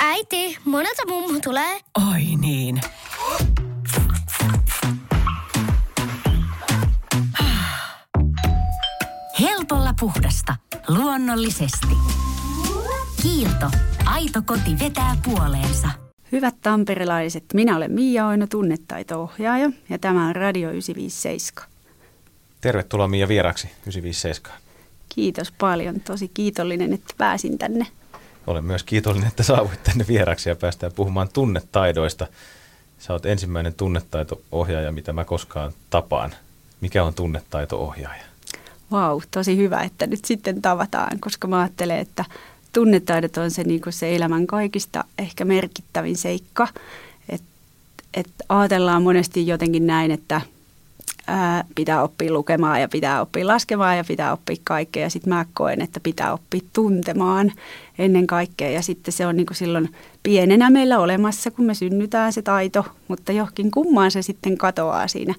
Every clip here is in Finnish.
Äiti, monelta mummu tulee? Oi niin. Helpolla puhdasta. Luonnollisesti. Kiilto. Aito koti vetää puoleensa. Hyvät tamperelaiset, minä olen Miia Oino, tunnetaito-ohjaaja ja tämä on Radio 957. Tervetuloa Miia vieraksi 957. Kiitos paljon, tosi kiitollinen, että pääsin tänne. Olen myös kiitollinen, että saavuit tänne vieraksi ja päästään puhumaan tunnetaidoista. Sä oot ensimmäinen tunnetaito-ohjaaja, mitä mä koskaan tapaan. Mikä on tunnetaito-ohjaaja? Vau, wow, tosi hyvä, että nyt sitten tavataan, koska mä ajattelen, että tunnetaidot on se, niin kuin se elämän kaikista ehkä merkittävin seikka. Että et ajatellaan monesti jotenkin näin, että ää, pitää oppia lukemaan ja pitää oppia laskemaan ja pitää oppia kaikkea. Ja sitten mä koen, että pitää oppia tuntemaan ennen kaikkea. Ja sitten se on niin kuin silloin pienenä meillä olemassa, kun me synnytään se taito, mutta johonkin kummaan se sitten katoaa siinä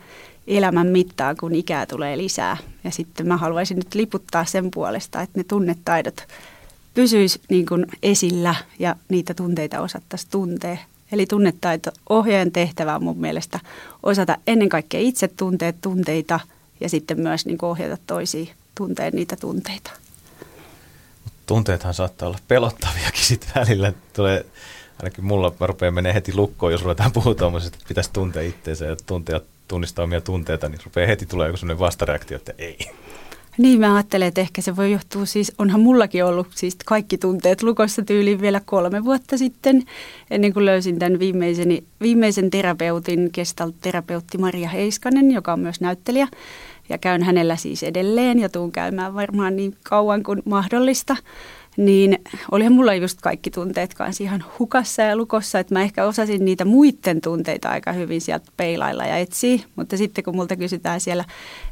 elämän mittaan, kun ikää tulee lisää. Ja sitten mä haluaisin nyt liputtaa sen puolesta, että ne tunnetaidot pysyisi niin kuin esillä ja niitä tunteita osattaisiin tuntea. Eli tunnetaito ohjaajan tehtävä on mun mielestä osata ennen kaikkea itse tuntea tunteita ja sitten myös niin kuin ohjata toisia tunteen niitä tunteita. Tunteethan saattaa olla pelottaviakin sitten välillä. Tulee, ainakin mulla rupeaa menee heti lukkoon, jos ruvetaan puhua tuommoisesta, että pitäisi tuntea itseensä ja tuntea, tunnistaa omia tunteita, niin rupeaa heti tulee joku sellainen vastareaktio, että ei. Niin mä ajattelen, että ehkä se voi johtua siis, onhan mullakin ollut siis kaikki tunteet lukossa tyyliin vielä kolme vuotta sitten, ennen kuin löysin tämän viimeisen, viimeisen terapeutin, terapeutti Maria Heiskanen, joka on myös näyttelijä. Ja käyn hänellä siis edelleen ja tuun käymään varmaan niin kauan kuin mahdollista niin olihan mulla just kaikki tunteet kanssa ihan hukassa ja lukossa, että mä ehkä osasin niitä muiden tunteita aika hyvin sieltä peilailla ja etsiä, mutta sitten kun multa kysytään siellä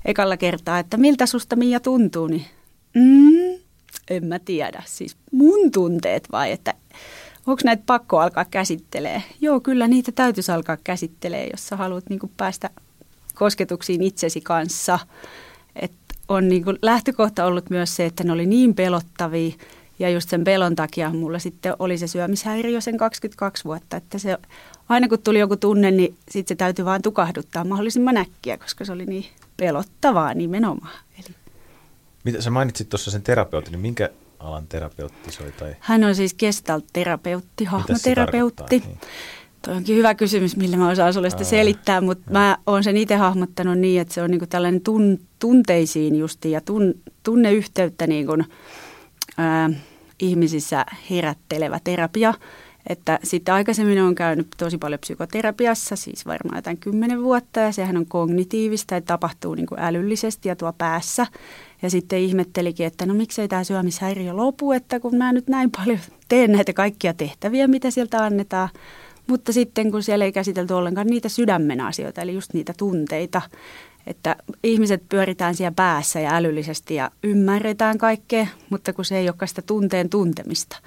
ekalla kertaa, että miltä susta Mia tuntuu, niin mm, en mä tiedä, siis mun tunteet vai, että onko näitä pakko alkaa käsittelee? Joo, kyllä niitä täytyisi alkaa käsittelee, jos sä haluat niin päästä kosketuksiin itsesi kanssa. Et on niin lähtökohta ollut myös se, että ne oli niin pelottavia, ja just sen pelon takia mulla sitten oli se syömishäiriö sen 22 vuotta, että se, aina kun tuli joku tunne, niin sitten se täytyy vaan tukahduttaa mahdollisimman äkkiä, koska se oli niin pelottavaa nimenomaan. Eli. Mitä sä mainitsit tuossa sen terapeutin, niin minkä alan terapeutti se oli? Tai? Hän on siis gestalt-terapeutti, hahmoterapeutti. Niin. Toi onkin hyvä kysymys, millä mä osaan sulle sitä selittää, mutta mä oon sen itse hahmottanut niin, että se on niinku tällainen tun, tunteisiin justi ja tun, tunneyhteyttä niin kuin, ää, ihmisissä herättelevä terapia. Että sitten aikaisemmin on käynyt tosi paljon psykoterapiassa, siis varmaan jotain kymmenen vuotta, ja sehän on kognitiivista, että tapahtuu niin kuin älyllisesti ja tuo päässä. Ja sitten ihmettelikin, että no miksei tämä syömishäiriö lopu, että kun mä nyt näin paljon teen näitä kaikkia tehtäviä, mitä sieltä annetaan. Mutta sitten kun siellä ei käsitelty ollenkaan niitä sydämen asioita, eli just niitä tunteita, että ihmiset pyöritään siellä päässä ja älyllisesti ja ymmärretään kaikkea, mutta kun se ei ole sitä tunteen tuntemista.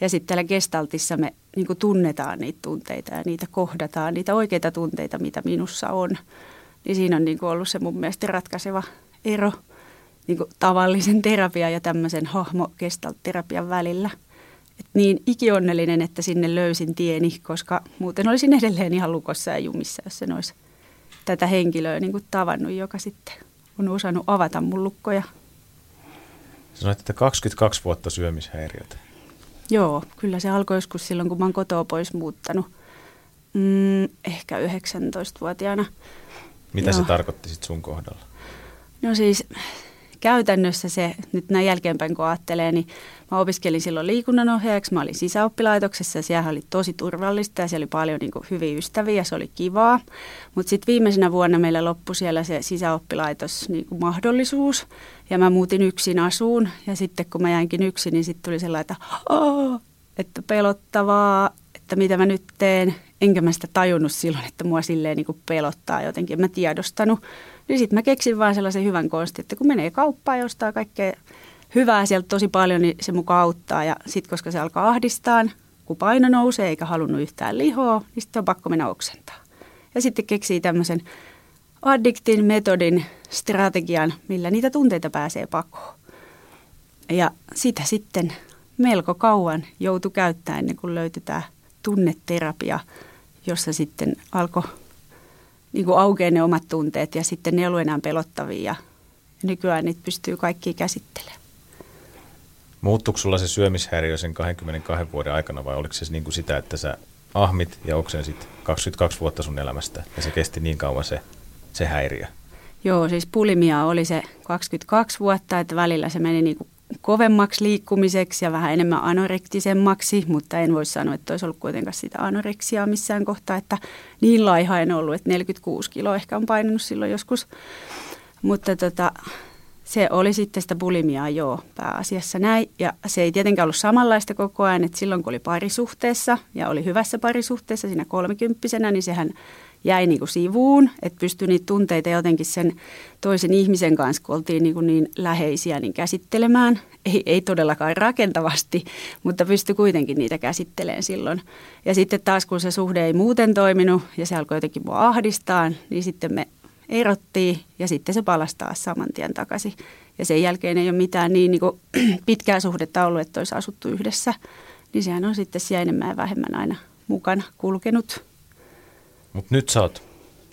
Ja sitten täällä gestaltissa me niin tunnetaan niitä tunteita ja niitä kohdataan, niitä oikeita tunteita, mitä minussa on. Niin siinä on niin ollut se mun mielestä ratkaiseva ero niin tavallisen terapian ja tämmöisen hahmo terapian välillä. Et niin ikionnellinen, että sinne löysin tieni, koska muuten olisin edelleen ihan lukossa ja jumissa, jos se olisi tätä henkilöä niin kuin tavannut, joka sitten on osannut avata mun lukkoja. Sanoit, että 22 vuotta syömishäiriötä. Joo, kyllä se alkoi joskus silloin, kun mä oon kotoa pois muuttanut. Mm, ehkä 19-vuotiaana. Mitä Joo. se tarkoitti sitten sun kohdalla? No siis käytännössä se, nyt näin jälkeenpäin kun ajattelee, niin mä opiskelin silloin liikunnanohjaajaksi, mä olin sisäoppilaitoksessa ja siellä oli tosi turvallista ja siellä oli paljon niin kuin, hyviä ystäviä se oli kivaa. Mutta sitten viimeisenä vuonna meillä loppui siellä se sisäoppilaitos niin kuin mahdollisuus ja mä muutin yksin asuun ja sitten kun mä jäinkin yksin, niin sitten tuli sellainen, että, että pelottavaa, että mitä mä nyt teen. Enkä mä sitä tajunnut silloin, että mua silleen niin kuin pelottaa jotenkin, en mä tiedostanut. Niin sitten mä keksin vaan sellaisen hyvän konstin, että kun menee kauppaan ja ostaa kaikkea hyvää sieltä tosi paljon, niin se mukaan auttaa. Ja sitten koska se alkaa ahdistaa, kun paino nousee eikä halunnut yhtään lihoa, niin sitten on pakko mennä oksentaa. Ja sitten keksii tämmöisen addiktin metodin strategian, millä niitä tunteita pääsee pakoon. Ja sitä sitten melko kauan joutui käyttämään ennen kuin löytyi tämä tunneterapia, jossa sitten alkoi niin kuin aukeaa ne omat tunteet ja sitten ne ei ollut enää pelottavia. Ja nykyään niitä pystyy kaikki käsittelemään. Muuttuiko sulla se syömishäiriö sen 22 vuoden aikana vai oliko se niin kuin sitä, että sä ahmit ja oksensit 22 vuotta sun elämästä ja se kesti niin kauan se, se häiriö? Joo, siis pulimia oli se 22 vuotta, että välillä se meni niin kuin kovemmaksi liikkumiseksi ja vähän enemmän anorektisemmaksi, mutta en voi sanoa, että olisi ollut kuitenkaan sitä anoreksiaa missään kohtaa, että niin laiha en ollut, että 46 kiloa ehkä on painanut silloin joskus. Mutta tota, se oli sitten sitä bulimiaa, joo, pääasiassa näin. Ja se ei tietenkään ollut samanlaista koko ajan, että silloin kun oli parisuhteessa ja oli hyvässä parisuhteessa siinä kolmikymppisenä, niin sehän jäi niin kuin sivuun, että pystyi niitä tunteita jotenkin sen toisen ihmisen kanssa, kun oltiin niin, kuin niin läheisiä, niin käsittelemään. Ei, ei todellakaan rakentavasti, mutta pystyi kuitenkin niitä käsittelemään silloin. Ja sitten taas kun se suhde ei muuten toiminut ja se alkoi jotenkin mua ahdistaa, niin sitten me erottiin ja sitten se palasi taas saman tien takaisin. Ja sen jälkeen ei ole mitään niin, niin kuin pitkää suhdetta ollut, että olisi asuttu yhdessä. Niin sehän on sitten siellä enemmän ja vähemmän aina mukana kulkenut. Mutta nyt sä oot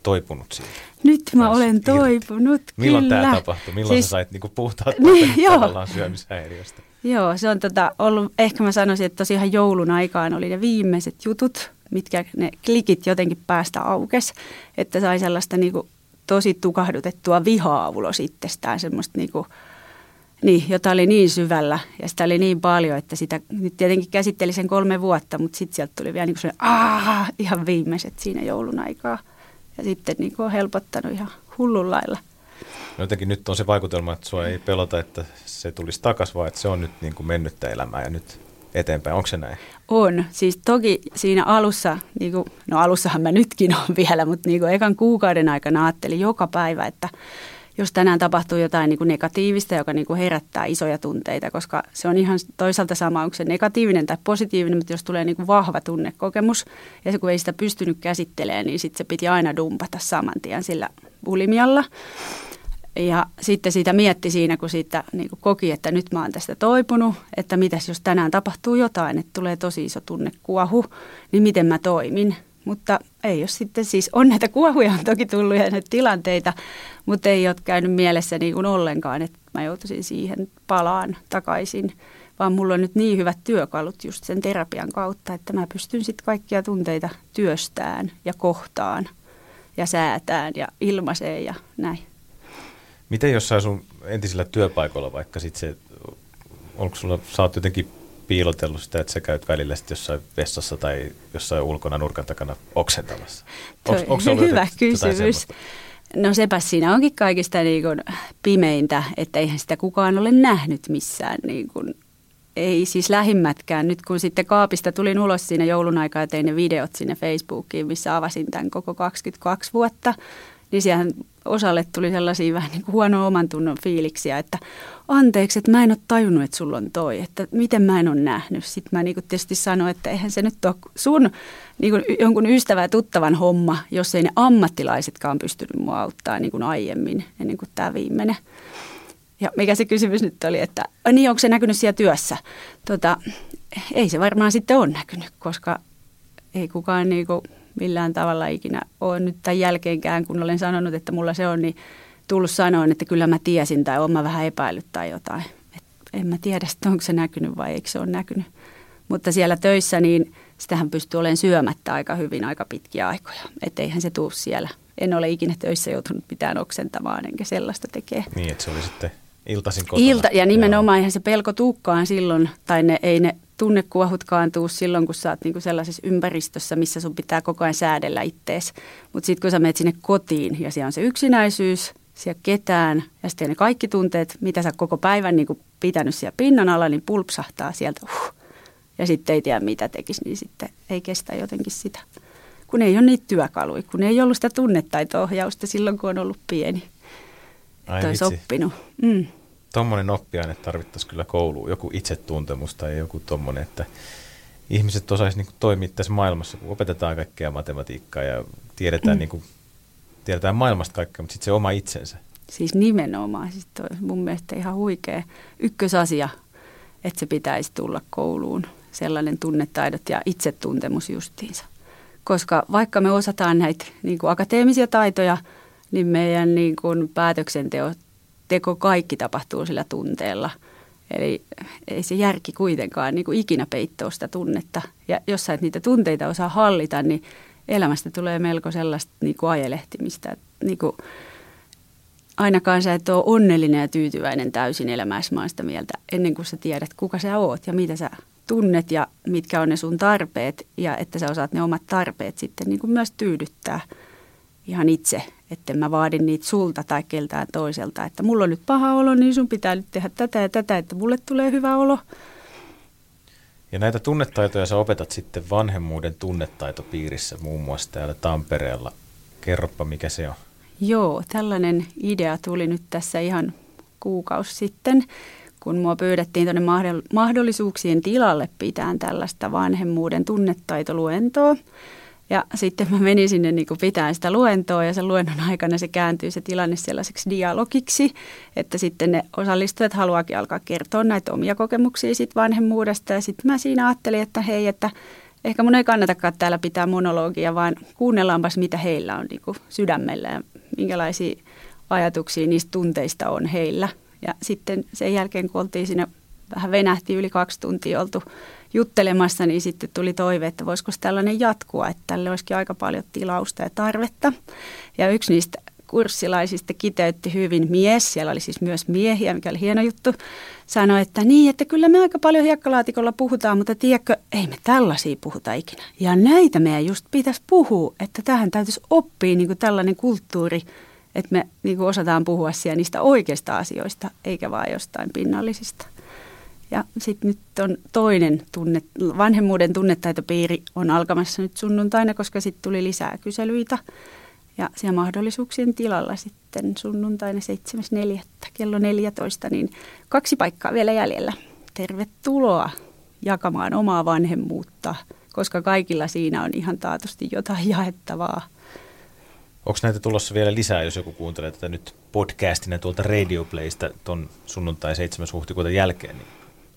toipunut siitä. Nyt mä Taas olen toipunut, irti. Milloin kyllä. tämä tapahtui? Milloin siis, sä sait niinku puhtaat niin, tavallaan syömishäiriöstä? Joo, se on tota, ollut, ehkä mä sanoisin, että tosiaan joulun aikaan oli ne viimeiset jutut, mitkä ne klikit jotenkin päästä aukes, että sai sellaista niinku tosi tukahdutettua vihaa ulos itsestään, semmoista niinku, niin, jota oli niin syvällä ja sitä oli niin paljon, että sitä nyt tietenkin käsitteli sen kolme vuotta, mutta sitten sieltä tuli vielä niin kuin aah, ihan viimeiset siinä joulun aikaa. Ja sitten niin kuin on helpottanut ihan hullun lailla. No jotenkin nyt on se vaikutelma, että sua ei pelota, että se tulisi takaisin, vaan että se on nyt niin kuin mennyttä elämää ja nyt eteenpäin. Onko se näin? On. Siis toki siinä alussa, niin kuin, no alussahan mä nytkin on vielä, mutta niin kuin ekan kuukauden aikana ajattelin joka päivä, että jos tänään tapahtuu jotain niin kuin negatiivista, joka niin kuin herättää isoja tunteita, koska se on ihan toisaalta sama, onko se negatiivinen tai positiivinen, mutta jos tulee niin kuin vahva tunnekokemus ja se kun ei sitä pystynyt käsittelemään, niin sitten se piti aina dumpata saman tien sillä bulimialla. Ja sitten siitä mietti siinä, kun siitä niin kuin koki, että nyt mä oon tästä toipunut, että mitäs jos tänään tapahtuu jotain, että tulee tosi iso tunnekuohu, niin miten mä toimin. Mutta ei ole sitten siis, on näitä kuohuja on toki tullut ja näitä tilanteita, mutta ei ole käynyt mielessä niin kuin ollenkaan, että mä joutuisin siihen palaan takaisin. Vaan mulla on nyt niin hyvät työkalut just sen terapian kautta, että mä pystyn sitten kaikkia tunteita työstään ja kohtaan ja säätään ja ilmaiseen ja näin. Miten jossain sun entisillä työpaikoilla vaikka sitten se, onko sulla, sä oot jotenkin piilotellut sitä, että sä käyt välillä sitten jossain vessassa tai jossain ulkona nurkan takana oksentamassa? Onks, onks hyvä kysymys. No sepä siinä onkin kaikista niin kuin pimeintä, että eihän sitä kukaan ole nähnyt missään. Niin kuin, ei siis lähimmätkään. Nyt kun sitten kaapista tulin ulos siinä joulun aikaa ja tein ne videot sinne Facebookiin, missä avasin tämän koko 22 vuotta, niin siihen osalle tuli sellaisia vähän niin kuin huono oman tunnon fiiliksiä, että anteeksi, että mä en ole tajunnut, että sulla on toi, että miten mä en ole nähnyt. Sitten mä niin kuin tietysti sanoin, että eihän se nyt ole sun niin kuin jonkun ystävän tuttavan homma, jos ei ne ammattilaisetkaan pystynyt mua auttaa niin kuin aiemmin, ennen kuin tämä viimeinen. Ja mikä se kysymys nyt oli, että niin onko se näkynyt siellä työssä? Tota, ei se varmaan sitten ole näkynyt, koska ei kukaan niin kuin millään tavalla ikinä ole nyt tämän jälkeenkään, kun olen sanonut, että mulla se on, niin tullut sanoa, että kyllä mä tiesin tai olen vähän epäillyt tai jotain. Et en mä tiedä, että onko se näkynyt vai eikö se ole näkynyt. Mutta siellä töissä, niin sitähän pystyy olemaan syömättä aika hyvin aika pitkiä aikoja. Että eihän se tuu siellä. En ole ikinä töissä joutunut mitään oksentamaan, enkä sellaista tekee. Niin, että se oli sitten iltaisin kotona. Ilta, ja nimenomaan eihän se pelko tuukkaan silloin, tai ne, ei ne tunnekuohutkaan tuu silloin, kun sä oot niinku sellaisessa ympäristössä, missä sun pitää koko ajan säädellä ittees. Mutta sitten kun sä menet sinne kotiin ja siellä on se yksinäisyys, siellä ketään ja sitten ne kaikki tunteet, mitä sä koko päivän niinku pitänyt siellä pinnan alla, niin pulpsahtaa sieltä. Uh, ja sitten ei tiedä mitä tekisi, niin sitten ei kestä jotenkin sitä. Kun ei ole niitä työkaluja, kun ei ollut sitä tunnetaito-ohjausta silloin, kun on ollut pieni. Ai että olisi oppinut. Mm tuommoinen oppiaine tarvittaisiin kyllä kouluun, joku itsetuntemus tai joku tuommoinen, että ihmiset osaisivat niin toimia tässä maailmassa, kun opetetaan kaikkea matematiikkaa ja tiedetään, mm. niin kuin, tiedetään maailmasta kaikkea, mutta sitten se oma itsensä. Siis nimenomaan, siis toi mun mielestä ihan huikea ykkösasia että se pitäisi tulla kouluun, sellainen tunnetaidot ja itsetuntemus justiinsa. Koska vaikka me osataan näitä niin kuin akateemisia taitoja, niin meidän niin kuin päätöksenteko teko kaikki tapahtuu sillä tunteella. Eli ei se järki kuitenkaan niin kuin ikinä peittoa sitä tunnetta. Ja jos sä et niitä tunteita osaa hallita, niin elämästä tulee melko sellaista niin kuin ajelehtimistä. Niin kuin, ainakaan sä et ole onnellinen ja tyytyväinen täysin elämässä, mä sitä mieltä, ennen kuin sä tiedät, kuka sä oot ja mitä sä tunnet ja mitkä on ne sun tarpeet ja että sä osaat ne omat tarpeet sitten niin kuin myös tyydyttää ihan itse, että mä vaadin niitä sulta tai keltään toiselta, että mulla on nyt paha olo, niin sun pitää nyt tehdä tätä ja tätä, että mulle tulee hyvä olo. Ja näitä tunnetaitoja sä opetat sitten vanhemmuuden tunnetaitopiirissä muun muassa täällä Tampereella. Kerropa, mikä se on. Joo, tällainen idea tuli nyt tässä ihan kuukausi sitten, kun mua pyydettiin tuonne mahdollisuuksien tilalle pitään tällaista vanhemmuuden tunnetaitoluentoa. Ja sitten mä menin sinne niin pitää sitä luentoa ja sen luennon aikana se kääntyy se tilanne sellaiseksi dialogiksi, että sitten ne osallistujat haluakin alkaa kertoa näitä omia kokemuksia sit vanhemmuudesta. Ja sitten mä siinä ajattelin, että hei, että ehkä mun ei kannatakaan täällä pitää monologia, vaan kuunnellaanpas mitä heillä on niin sydämellä ja minkälaisia ajatuksia niistä tunteista on heillä. Ja sitten sen jälkeen, kun oltiin siinä vähän venähti yli kaksi tuntia oltu juttelemassa, niin sitten tuli toive, että voisiko tällainen jatkua, että tälle olisikin aika paljon tilausta ja tarvetta. Ja yksi niistä kurssilaisista kiteytti hyvin mies, siellä oli siis myös miehiä, mikä oli hieno juttu, sanoi, että niin, että kyllä me aika paljon hiekkalaatikolla puhutaan, mutta tiedätkö, ei me tällaisia puhuta ikinä. Ja näitä meidän just pitäisi puhua, että tähän täytyisi oppia niin kuin tällainen kulttuuri, että me niin kuin osataan puhua siellä niistä oikeista asioista, eikä vaan jostain pinnallisista. Ja sitten nyt on toinen tunne, vanhemmuuden tunnetaitopiiri on alkamassa nyt sunnuntaina, koska sitten tuli lisää kyselyitä. Ja siellä mahdollisuuksien tilalla sitten sunnuntaina 7.4. kello 14, niin kaksi paikkaa vielä jäljellä. Tervetuloa jakamaan omaa vanhemmuutta, koska kaikilla siinä on ihan taatusti jotain jaettavaa. Onko näitä tulossa vielä lisää, jos joku kuuntelee tätä nyt podcastina tuolta Radio Playsta tuon sunnuntai 7. huhtikuuta jälkeen, niin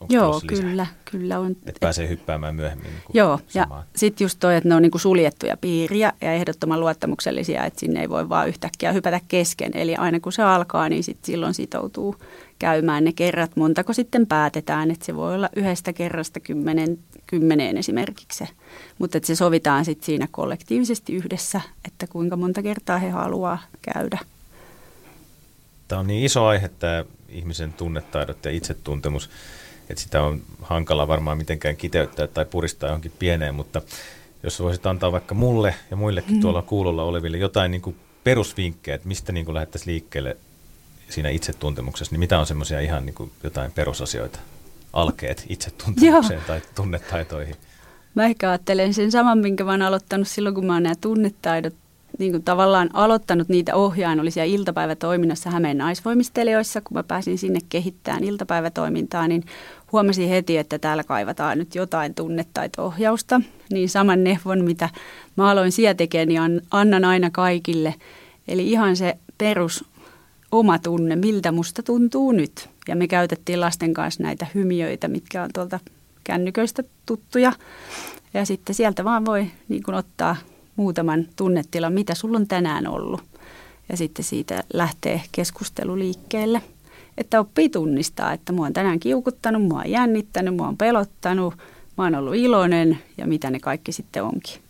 Joo, kyllä, kyllä on. Että pääsee hyppäämään myöhemmin. Niin Joo, samaan. ja sitten just toi, että ne on niin kuin suljettuja piiriä ja ehdottoman luottamuksellisia, että sinne ei voi vaan yhtäkkiä hypätä kesken. Eli aina kun se alkaa, niin sit silloin sitoutuu käymään ne kerrat. Montako sitten päätetään, että se voi olla yhdestä kerrasta kymmenen, kymmeneen esimerkiksi. Mutta että se sovitaan sitten siinä kollektiivisesti yhdessä, että kuinka monta kertaa he haluaa käydä. Tämä on niin iso aihe, tämä ihmisen tunnetaidot ja itsetuntemus että sitä on hankala varmaan mitenkään kiteyttää tai puristaa johonkin pieneen, mutta jos voisit antaa vaikka mulle ja muillekin mm. tuolla kuulolla oleville jotain niin kuin perusvinkkejä, että mistä niin kuin lähdettäisiin liikkeelle siinä itsetuntemuksessa, niin mitä on semmoisia ihan niin kuin jotain perusasioita, alkeet itsetuntemukseen Joo. tai tunnetaitoihin? Mä ehkä ajattelen sen saman, minkä mä oon aloittanut silloin, kun mä oon nämä tunnetaidot niin kuin tavallaan aloittanut niitä ohjaan, oli siellä iltapäivätoiminnassa Hämeen naisvoimistelijoissa, kun mä pääsin sinne kehittämään iltapäivätoimintaa, niin huomasin heti, että täällä kaivataan nyt jotain tunnetaito-ohjausta. Niin saman neuvon, mitä mä aloin siellä tekemään, niin annan aina kaikille. Eli ihan se perus oma tunne, miltä musta tuntuu nyt. Ja me käytettiin lasten kanssa näitä hymiöitä, mitkä on tuolta kännyköistä tuttuja. Ja sitten sieltä vaan voi niin kuin ottaa muutaman tunnetilan, mitä sulla on tänään ollut. Ja sitten siitä lähtee keskustelu liikkeelle. Että oppii tunnistaa, että mua on tänään kiukuttanut, mua on jännittänyt, mua on pelottanut, mä oon ollut iloinen ja mitä ne kaikki sitten onkin.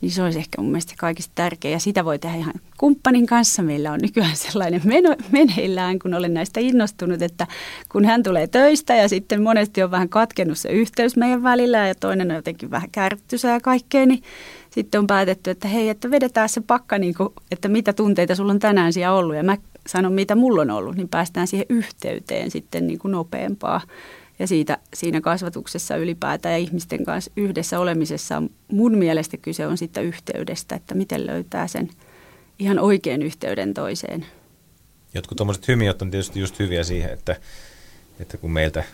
Niin se olisi ehkä mun mielestä kaikista tärkeä ja sitä voi tehdä ihan kumppanin kanssa. Meillä on nykyään sellainen meno, meneillään, kun olen näistä innostunut, että kun hän tulee töistä ja sitten monesti on vähän katkennut se yhteys meidän välillä ja toinen on jotenkin vähän kärttysä ja kaikkea, niin sitten on päätetty, että hei, että vedetään se pakka, niin kuin, että mitä tunteita sulla on tänään siellä ollut ja mä sanon, mitä mulla on ollut, niin päästään siihen yhteyteen sitten niin kuin nopeampaa. Ja siitä, siinä kasvatuksessa ylipäätään ja ihmisten kanssa yhdessä olemisessa mun mielestä kyse on sitten yhteydestä, että miten löytää sen ihan oikean yhteyden toiseen. Jotkut tuommoiset hymiöt on tietysti just hyviä siihen, että, että kun meiltä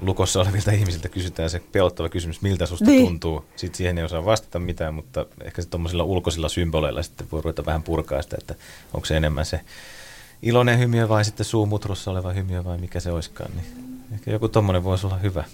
lukossa olevilta ihmisiltä kysytään se pelottava kysymys, miltä susta niin. tuntuu. Sitten siihen ei osaa vastata mitään, mutta ehkä se tuommoisilla ulkoisilla symboleilla sitten voi ruveta vähän purkaa sitä, että onko se enemmän se iloinen hymiö vai sitten suumutrussa oleva hymiö vai mikä se olisikaan. Niin Ehkä joku tommonen voisi olla hyvä.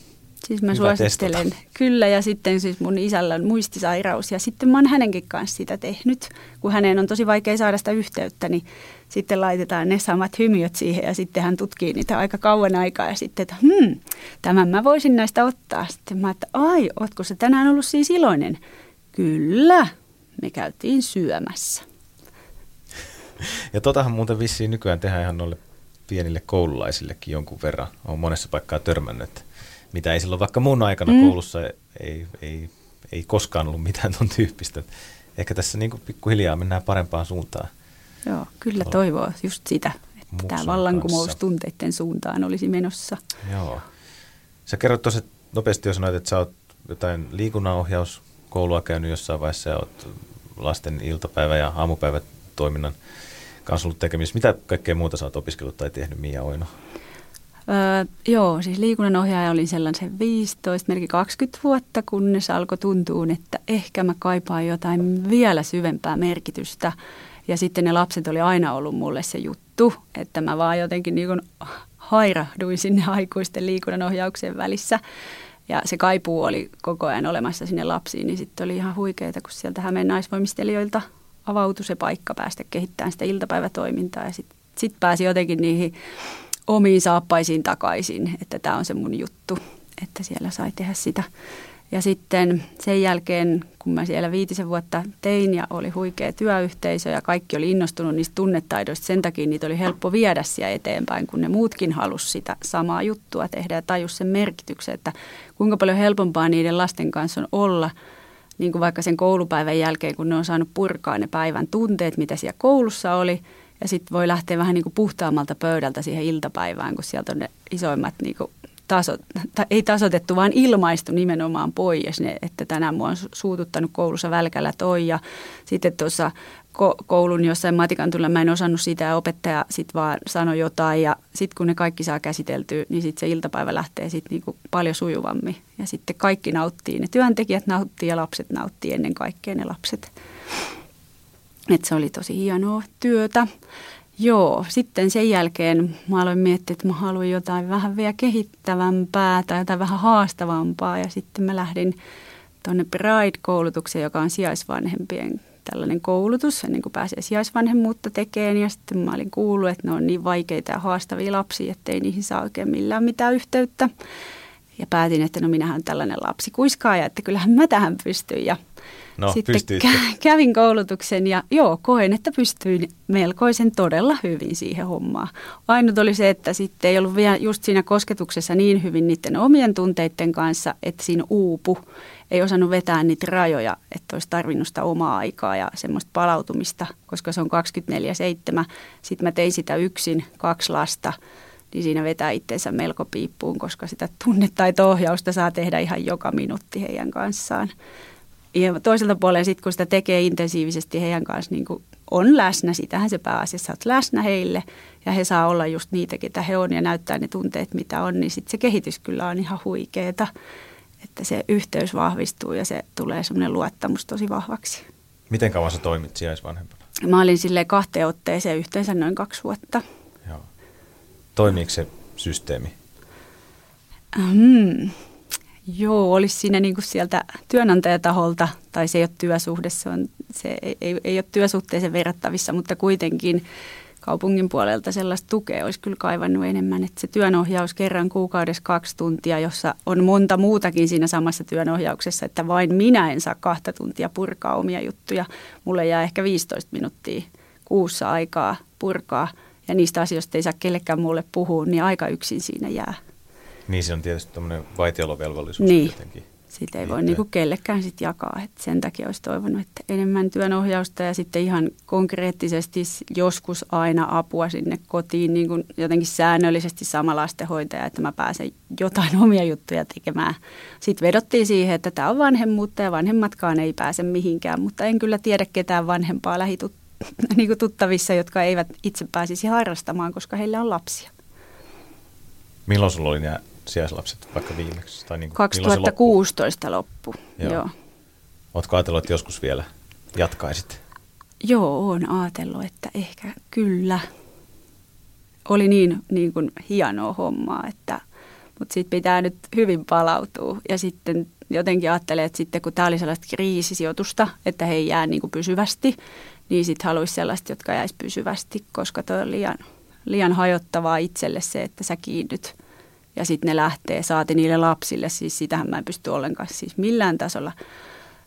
Siis mä Hyvä suosittelen. testata. Kyllä, ja sitten siis mun isällä on muistisairaus, ja sitten mä oon hänenkin kanssa sitä tehnyt. Kun häneen on tosi vaikea saada sitä yhteyttä, niin sitten laitetaan ne samat hymiöt siihen, ja sitten hän tutkii niitä aika kauan aikaa, ja sitten, että hmm, tämän mä voisin näistä ottaa. Sitten mä että ai, ootko se tänään ollut siis iloinen? Kyllä, me käytiin syömässä. Ja totahan muuten vissiin nykyään tehdään ihan noille pienille koululaisillekin jonkun verran. Olen monessa paikkaa törmännyt, mitä ei silloin vaikka mun aikana mm. koulussa ei, ei, ei koskaan ollut mitään ton tyyppistä. Ehkä tässä niin pikkuhiljaa mennään parempaan suuntaan. Joo, kyllä Tuolla toivoo just sitä, että tämä vallankumous kanssa. tunteiden suuntaan olisi menossa. Joo. Sä kerrot tuossa nopeasti jo sanoit, että sä oot jotain liikunnanohjauskoulua käynyt jossain vaiheessa ja oot lasten iltapäivä- ja aamupäivätoiminnan kanssa ollut tekemisissä. Mitä kaikkea muuta sä oot opiskellut tai tehnyt, Mia Oino? Öö, joo, siis liikunnanohjaaja olin sellaisen 15, melkein 20 vuotta, kunnes alkoi tuntua, että ehkä mä kaipaan jotain vielä syvempää merkitystä. Ja sitten ne lapset oli aina ollut mulle se juttu, että mä vaan jotenkin niin kuin hairahduin sinne aikuisten liikunnanohjauksien välissä. Ja se kaipuu oli koko ajan olemassa sinne lapsiin, niin sitten oli ihan huikeeta, kun sieltä Hämeen naisvoimistelijoilta avautui se paikka päästä kehittämään sitä iltapäivätoimintaa. Ja sitten sit pääsi jotenkin niihin omiin saappaisiin takaisin, että tämä on se mun juttu, että siellä sai tehdä sitä. Ja sitten sen jälkeen, kun mä siellä viitisen vuotta tein ja oli huikea työyhteisö ja kaikki oli innostunut niistä tunnetaidoista, sen takia niitä oli helppo viedä siellä eteenpäin, kun ne muutkin halusi sitä samaa juttua tehdä ja tajus sen merkityksen, että kuinka paljon helpompaa niiden lasten kanssa on olla niin kuin vaikka sen koulupäivän jälkeen, kun ne on saanut purkaa ne päivän tunteet, mitä siellä koulussa oli, ja sitten voi lähteä vähän niin kuin puhtaammalta pöydältä siihen iltapäivään, kun sieltä on ne isoimmat niin kuin tasot, tai ei tasotettu, vaan ilmaistu nimenomaan pois, ne, että tänään mua on su- suututtanut koulussa välkällä toi ja sitten tuossa ko- koulun jossain matikan tulla mä en osannut sitä ja opettaja sitten vaan sanoi jotain ja sitten kun ne kaikki saa käsiteltyä, niin sitten se iltapäivä lähtee sitten niinku paljon sujuvammin ja sitten kaikki nauttii, ne työntekijät nauttii ja lapset nauttii ennen kaikkea ne lapset. Et se oli tosi hienoa työtä. Joo, sitten sen jälkeen mä aloin miettiä, että mä haluan jotain vähän vielä kehittävämpää tai jotain vähän haastavampaa. Ja sitten mä lähdin tuonne Pride-koulutukseen, joka on sijaisvanhempien tällainen koulutus, ennen kuin pääsee sijaisvanhemmuutta tekemään. Ja sitten mä olin kuullut, että ne on niin vaikeita ja haastavia lapsia, että ei niihin saa oikein millään mitään yhteyttä. Ja päätin, että no minähän olen tällainen lapsikuiskaaja, että kyllähän mä tähän pystyn. Ja No, sitten kä- kävin koulutuksen ja joo, koen, että pystyin melkoisen todella hyvin siihen hommaan. Ainut oli se, että sitten ei ollut vielä just siinä kosketuksessa niin hyvin niiden omien tunteiden kanssa, että siinä uupu. Ei osannut vetää niitä rajoja, että olisi tarvinnut sitä omaa aikaa ja semmoista palautumista, koska se on 24-7. Sitten mä tein sitä yksin, kaksi lasta, niin siinä vetää itseensä melko piippuun, koska sitä tunnetaito-ohjausta saa tehdä ihan joka minuutti heidän kanssaan. Ja toiselta puolella sitten, kun sitä tekee intensiivisesti heidän kanssa, niin kuin on läsnä, sitähän se pääasiassa, olet läsnä heille ja he saa olla just niitä, ketä he on ja näyttää ne tunteet, mitä on, niin sitten se kehitys kyllä on ihan huikeeta, että se yhteys vahvistuu ja se tulee semmoinen luottamus tosi vahvaksi. Miten kauan sä toimit sijaisvanhempana? Mä olin sille kahteen otteeseen yhteensä noin kaksi vuotta. Joo. Toimiiko se systeemi? Hmm. Joo, olisi siinä niin kuin sieltä työnantajataholta, tai se ei ole työsuhde, se, on, se ei, ei, ei ole työsuhteeseen verrattavissa, mutta kuitenkin kaupungin puolelta sellaista tukea olisi kyllä kaivannut enemmän. Että se työnohjaus kerran kuukaudessa kaksi tuntia, jossa on monta muutakin siinä samassa työnohjauksessa, että vain minä en saa kahta tuntia purkaa omia juttuja. Mulle jää ehkä 15 minuuttia kuussa aikaa purkaa, ja niistä asioista ei saa kellekään mulle puhua, niin aika yksin siinä jää. Niin se on tietysti tämmöinen vaitiolovelvollisuus Niin. jotenkin. Sitä ei voi niinku kellekään sit jakaa. Et sen takia olisi toivonut, että enemmän työnohjausta ja sitten ihan konkreettisesti joskus aina apua sinne kotiin niin kuin jotenkin säännöllisesti sama lastenhoitaja, että mä pääsen jotain omia juttuja tekemään. Sitten vedottiin siihen, että tämä on vanhemmuutta ja vanhemmatkaan ei pääse mihinkään, mutta en kyllä tiedä ketään vanhempaa lähitut, niin kuin tuttavissa, jotka eivät itse pääsisi harrastamaan, koska heillä on lapsia. Milloin sulla oli nämä sijaislapset vaikka viimeksi? Tai niin kuin, milloin se loppui? 2016 loppu. Joo. Joo. Ootko ajatellut, että joskus vielä jatkaisit? Joo, olen ajatellut, että ehkä kyllä. Oli niin, niin kuin hienoa hommaa, että mutta siitä pitää nyt hyvin palautua. Ja sitten jotenkin ajattelee, että sitten kun tämä oli sellaista kriisisijoitusta, että he ei jää niin kuin pysyvästi, niin sitten haluaisi sellaista, jotka jäisi pysyvästi, koska tuo on liian, liian hajottavaa itselle se, että sä kiinnyt ja sitten ne lähtee, saati niille lapsille, siis sitähän mä en pysty ollenkaan siis millään tasolla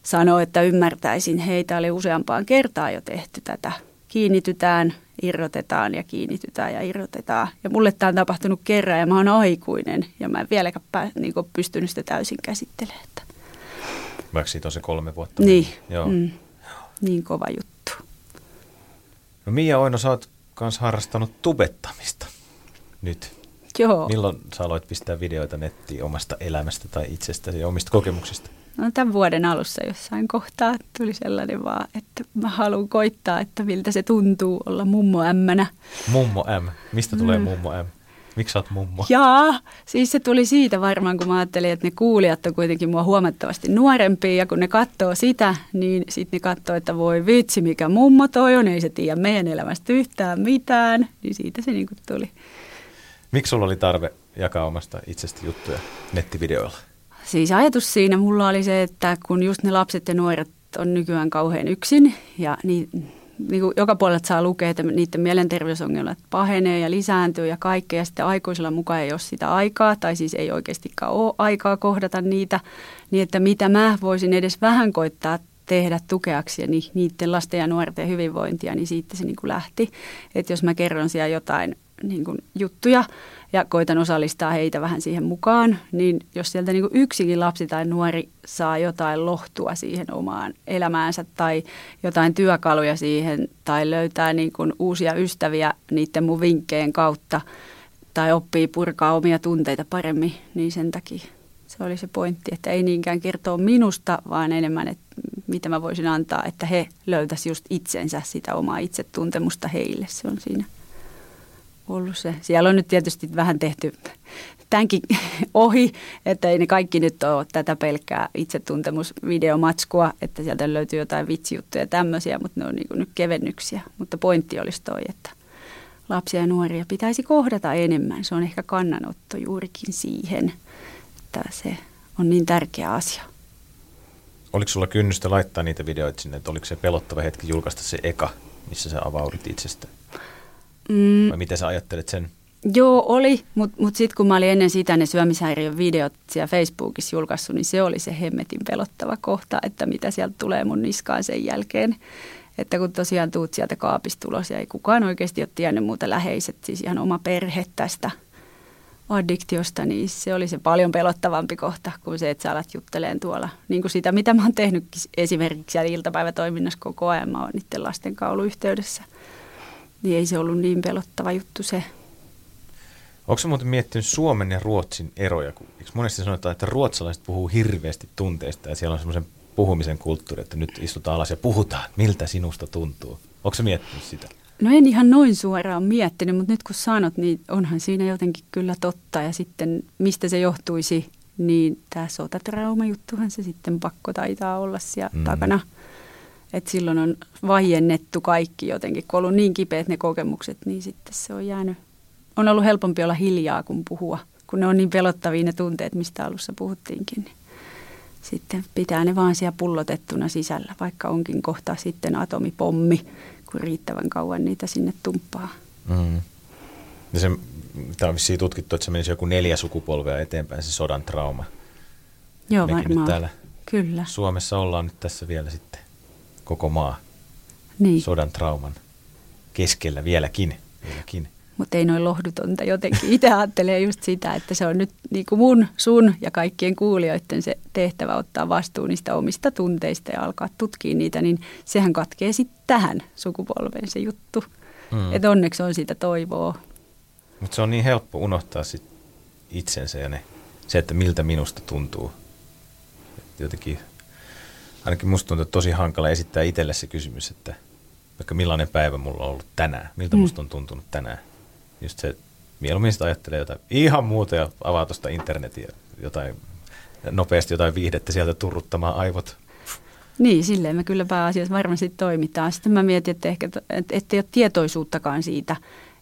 sanoa, että ymmärtäisin. Heitä oli useampaan kertaan jo tehty tätä. Kiinnitytään, irrotetaan ja kiinnitytään ja irrotetaan. Ja mulle tämä on tapahtunut kerran ja mä oon aikuinen ja mä en vieläkään pää, niin pystynyt sitä täysin käsittelemään. Vaikka siitä on se kolme vuotta. Niin, Joo. Mm, niin kova juttu. No Mia Oino, sä oot myös harrastanut tubettamista nyt. Joo. Milloin sä aloit pistää videoita nettiin omasta elämästä tai itsestäsi ja omista kokemuksista? No tämän vuoden alussa jossain kohtaa tuli sellainen vaan, että mä haluan koittaa, että miltä se tuntuu olla mummo ämmänä. Mummo M. Mistä tulee mm. mummo M? Miksi sä oot mummo? Jaa, siis se tuli siitä varmaan, kun mä ajattelin, että ne kuulijat on kuitenkin mua huomattavasti nuorempia ja kun ne katsoo sitä, niin sitten ne katsoo, että voi vitsi, mikä mummo toi on, ei se tiedä meidän elämästä yhtään mitään, niin siitä se niinku tuli. Miksi sulla oli tarve jakaa omasta itsestä juttuja nettivideoilla? Siis ajatus siinä mulla oli se, että kun just ne lapset ja nuoret on nykyään kauhean yksin ja niin, niin kuin joka puolelta saa lukea, että niiden mielenterveysongelmat pahenee ja lisääntyy ja kaikkea. Ja sitten aikuisilla mukaan ei ole sitä aikaa tai siis ei oikeastikaan ole aikaa kohdata niitä. Niin että mitä mä voisin edes vähän koittaa tehdä tukeaksi ja niiden lasten ja nuorten hyvinvointia, niin siitä se niin kuin lähti. Että jos mä kerron siellä jotain niin kuin juttuja ja koitan osallistaa heitä vähän siihen mukaan, niin jos sieltä niin kuin yksikin lapsi tai nuori saa jotain lohtua siihen omaan elämäänsä tai jotain työkaluja siihen tai löytää niin kuin uusia ystäviä niiden mun vinkkeen kautta tai oppii purkaa omia tunteita paremmin, niin sen takia se oli se pointti, että ei niinkään kertoa minusta, vaan enemmän, että mitä mä voisin antaa, että he löytäisivät just itsensä, sitä omaa itsetuntemusta heille. Se on siinä ollut se. Siellä on nyt tietysti vähän tehty tämänkin ohi, että ei ne kaikki nyt ole tätä pelkkää itsetuntemusvideomatskua, että sieltä löytyy jotain vitsijuttuja ja tämmöisiä, mutta ne on niin nyt kevennyksiä. Mutta pointti olisi toi, että lapsia ja nuoria pitäisi kohdata enemmän. Se on ehkä kannanotto juurikin siihen, että se on niin tärkeä asia. Oliko sulla kynnystä laittaa niitä videoita sinne, että oliko se pelottava hetki julkaista se eka, missä sä avaudit itsestä? Mm. Vai miten sä ajattelet sen? Joo, oli, mutta mut sitten kun mä olin ennen sitä ne syömishäiriön videot siellä Facebookissa julkaissut, niin se oli se hemmetin pelottava kohta, että mitä sieltä tulee mun niskaan sen jälkeen. Että kun tosiaan tuut sieltä kaapista tulos ja ei kukaan oikeasti ole tiennyt muuta läheiset, siis ihan oma perhe tästä addiktiosta, niin se oli se paljon pelottavampi kohta kuin se, että sä alat jutteleen tuolla. Niin kuin sitä, mitä mä oon tehnyt esimerkiksi siellä iltapäivätoiminnassa koko ajan, mä oon niiden lasten kauluyhteydessä – niin ei se ollut niin pelottava juttu se. Onko muuten miettinyt Suomen ja Ruotsin eroja? Kun, monesti sanotaan, että ruotsalaiset puhuu hirveästi tunteista ja siellä on semmoisen puhumisen kulttuuri, että nyt istutaan alas ja puhutaan, miltä sinusta tuntuu. Onko se miettinyt sitä? No en ihan noin suoraan miettinyt, mutta nyt kun sanot, niin onhan siinä jotenkin kyllä totta. Ja sitten mistä se johtuisi, niin tämä sotatrauma-juttuhan se sitten pakko taitaa olla siellä mm. takana. Et silloin on vaiennettu kaikki jotenkin, kun on ollut niin kipeät ne kokemukset, niin sitten se on jäänyt, on ollut helpompi olla hiljaa kuin puhua, kun ne on niin pelottavia ne tunteet, mistä alussa puhuttiinkin. Niin sitten pitää ne vaan siellä pullotettuna sisällä, vaikka onkin kohta sitten atomipommi, kun riittävän kauan niitä sinne tumppaa. Mm. Ja se, tämä on vissiin tutkittu, että se menisi joku neljä sukupolvea eteenpäin, se sodan trauma. Joo, Mekin varmaan. täällä Kyllä. Suomessa ollaan nyt tässä vielä sitten koko maa niin. sodan trauman keskellä vieläkin. vieläkin. Mutta ei noin lohdutonta jotenkin. Itse ajattelee just sitä, että se on nyt niin kuin mun, sun ja kaikkien kuulijoiden se tehtävä ottaa vastuu niistä omista tunteista ja alkaa tutkia niitä, niin sehän katkee sitten tähän sukupolven se juttu. Mm. Että onneksi on sitä toivoa. Mutta se on niin helppo unohtaa sit itsensä ja ne, se, että miltä minusta tuntuu. Et jotenkin ainakin musta tuntuu tosi hankala esittää itselle se kysymys, että vaikka millainen päivä mulla on ollut tänään, miltä mm. musta on tuntunut tänään. Just se, mieluummin sitä ajattelee jotain ihan muuta ja avaa tuosta internetiä jotain, nopeasti jotain viihdettä sieltä turruttamaan aivot. Niin, silleen me kyllä pääasiassa varmasti toimitaan. Sitten mä mietin, että ehkä että ettei ole tietoisuuttakaan siitä,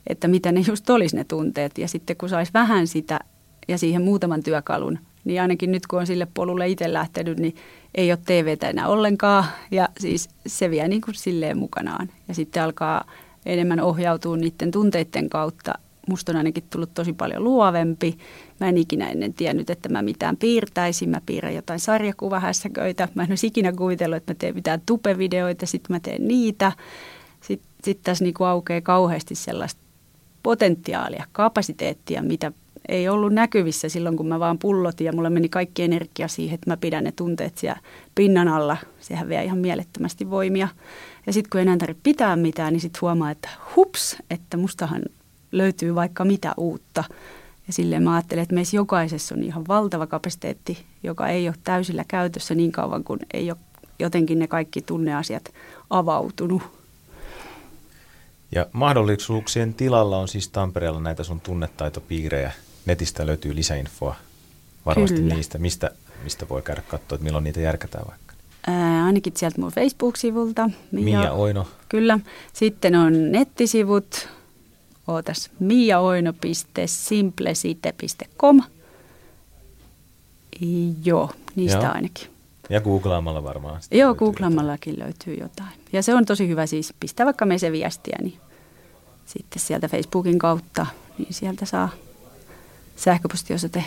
että mitä ne just olisi ne tunteet. Ja sitten kun saisi vähän sitä ja siihen muutaman työkalun, niin ainakin nyt kun on sille polulle itse lähtenyt, niin ei ole TVtä enää ollenkaan ja siis se vie niin kuin silleen mukanaan. Ja sitten alkaa enemmän ohjautua niiden tunteiden kautta. Musta on ainakin tullut tosi paljon luovempi. Mä en ikinä ennen tiennyt, että mä mitään piirtäisin. Mä piirrän jotain sarjakuvahässäköitä. Mä en olisi ikinä kuvitellut, että mä teen mitään tupevideoita. Sitten mä teen niitä. Sitten sit tässä niinku aukeaa kauheasti sellaista potentiaalia, kapasiteettia, mitä ei ollut näkyvissä silloin, kun mä vaan pullotin ja mulla meni kaikki energia siihen, että mä pidän ne tunteet siellä pinnan alla. Sehän vie ihan mielettömästi voimia. Ja sitten kun enää tarvitse pitää mitään, niin sitten huomaa, että hups, että mustahan löytyy vaikka mitä uutta. Ja silleen mä ajattelen, että meissä jokaisessa on ihan valtava kapasiteetti, joka ei ole täysillä käytössä niin kauan, kun ei ole jotenkin ne kaikki tunneasiat avautunut. Ja mahdollisuuksien tilalla on siis Tampereella näitä sun tunnetaitopiirejä. Netistä löytyy lisäinfoa varmasti Kyllä. niistä. Mistä, mistä voi käydä katsoa, että milloin niitä järkätään vaikka? Ää, ainakin sieltä mun Facebook-sivulta. Mia, Mia Oino. Kyllä. Sitten on nettisivut. Ootas, miaoino.simplesite.com. Joo, niistä Joo. ainakin. Ja googlaamalla varmaan. Joo, googlaamallakin löytyy jotain. Ja se on tosi hyvä siis, pistää vaikka me se viestiä, niin sitten sieltä Facebookin kautta, niin sieltä saa sähköpostiosoite,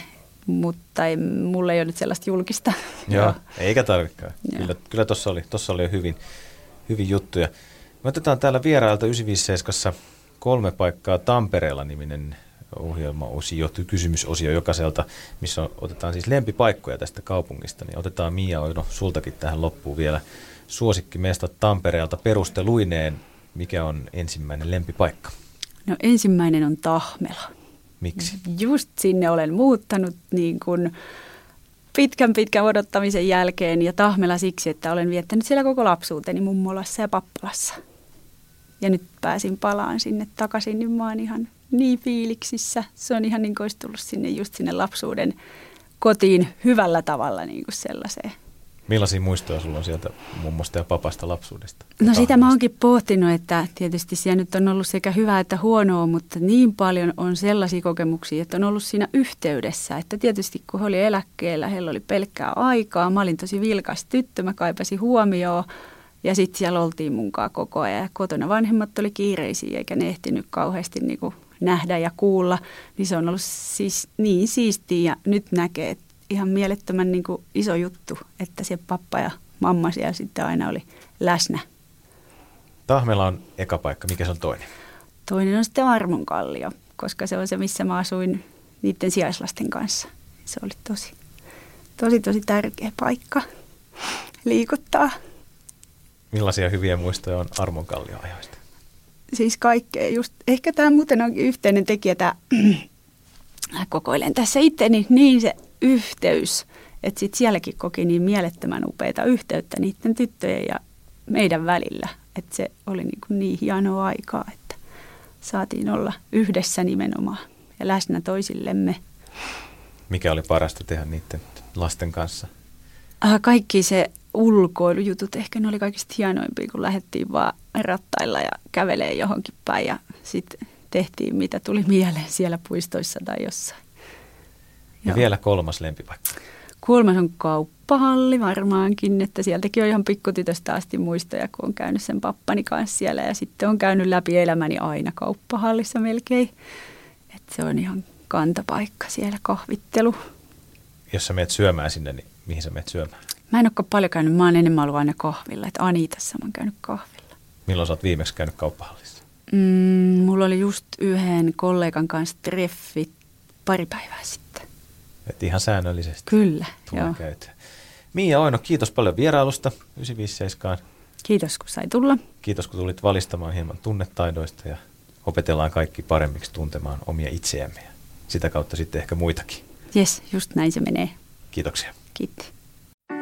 mutta ei, mulla ei ole nyt sellaista julkista. Joo, eikä tarvikaan. Kyllä, kyllä tuossa oli, tossa oli jo hyvin, hyvin juttuja. Me otetaan täällä vierailta 957 kolme paikkaa Tampereella niminen ohjelmaosio, kysymysosio jokaiselta, missä otetaan siis lempipaikkoja tästä kaupungista, niin otetaan Mia Oino sultakin tähän loppuun vielä suosikki meistä Tampereelta perusteluineen. Mikä on ensimmäinen lempipaikka? No ensimmäinen on Tahmela. Miksi? Just sinne olen muuttanut niin kuin pitkän pitkän odottamisen jälkeen ja Tahmela siksi, että olen viettänyt siellä koko lapsuuteni mummolassa ja pappalassa. Ja nyt pääsin palaan sinne takaisin, niin mä oon ihan niin fiiliksissä. Se on ihan niin kuin olisi tullut sinne just sinne lapsuuden kotiin hyvällä tavalla niin kuin sellaiseen. Millaisia muistoja sulla on sieltä mummosta ja papasta lapsuudesta? No sitä mä oonkin pohtinut, että tietysti siellä nyt on ollut sekä hyvää että huonoa, mutta niin paljon on sellaisia kokemuksia, että on ollut siinä yhteydessä. Että tietysti kun he oli eläkkeellä, heillä oli pelkkää aikaa. Mä olin tosi vilkas tyttö, mä kaipasin huomioon. Ja sitten siellä oltiin munkaan koko ajan. Ja kotona vanhemmat oli kiireisiä eikä ne ehtinyt kauheasti niinku nähdä ja kuulla. Niin se on ollut siis niin siistiä ja nyt näkee, että ihan mielettömän niin kuin iso juttu, että se pappa ja mamma siellä sitten aina oli läsnä. Tahmela on eka paikka. Mikä se on toinen? Toinen on sitten Armonkallio, koska se on se, missä mä asuin niiden sijaislasten kanssa. Se oli tosi, tosi, tosi tärkeä paikka liikuttaa. Millaisia hyviä muistoja on Armonkallio-ajoista? Siis kaikkea. Just, ehkä tämä muuten on yhteinen tekijä, tämä kokoilen tässä itteni, niin se yhteys, että sitten sielläkin koki niin mielettömän upeita yhteyttä niiden tyttöjen ja meidän välillä. Että se oli niin, kuin niin hienoa aikaa, että saatiin olla yhdessä nimenomaan ja läsnä toisillemme. Mikä oli parasta tehdä niiden lasten kanssa? Äh, kaikki se ulkoilujutut, ehkä ne oli kaikista hienoimpia, kun lähdettiin vaan rattailla ja kävelee johonkin päin ja sitten tehtiin mitä tuli mieleen siellä puistoissa tai jossain. Ja Joo. vielä kolmas lempipaikka. Kolmas on kauppahalli varmaankin, että sieltäkin on ihan pikkutytöstä asti muistoja, kun on käynyt sen pappani kanssa siellä ja sitten on käynyt läpi elämäni aina kauppahallissa melkein. Että se on ihan kantapaikka siellä kahvittelu. Jos sä menet syömään sinne, niin mihin sä menet syömään? Mä en ole paljon käynyt, mä oon enemmän ollut aina kahvilla, että Anitassa mä oon käynyt kahvilla. Milloin sä oot viimeksi käynyt kauppahallissa? Mm, mulla oli just yhden kollegan kanssa treffit pari päivää sitten. Et ihan säännöllisesti. Kyllä, joo. Käytyä. Miia Oino, kiitos paljon vierailusta 957. Kiitos, kun sai tulla. Kiitos, kun tulit valistamaan hieman tunnetaidoista ja opetellaan kaikki paremmiksi tuntemaan omia itseämme ja sitä kautta sitten ehkä muitakin. Jes, just näin se menee. Kiitoksia. Kiitos.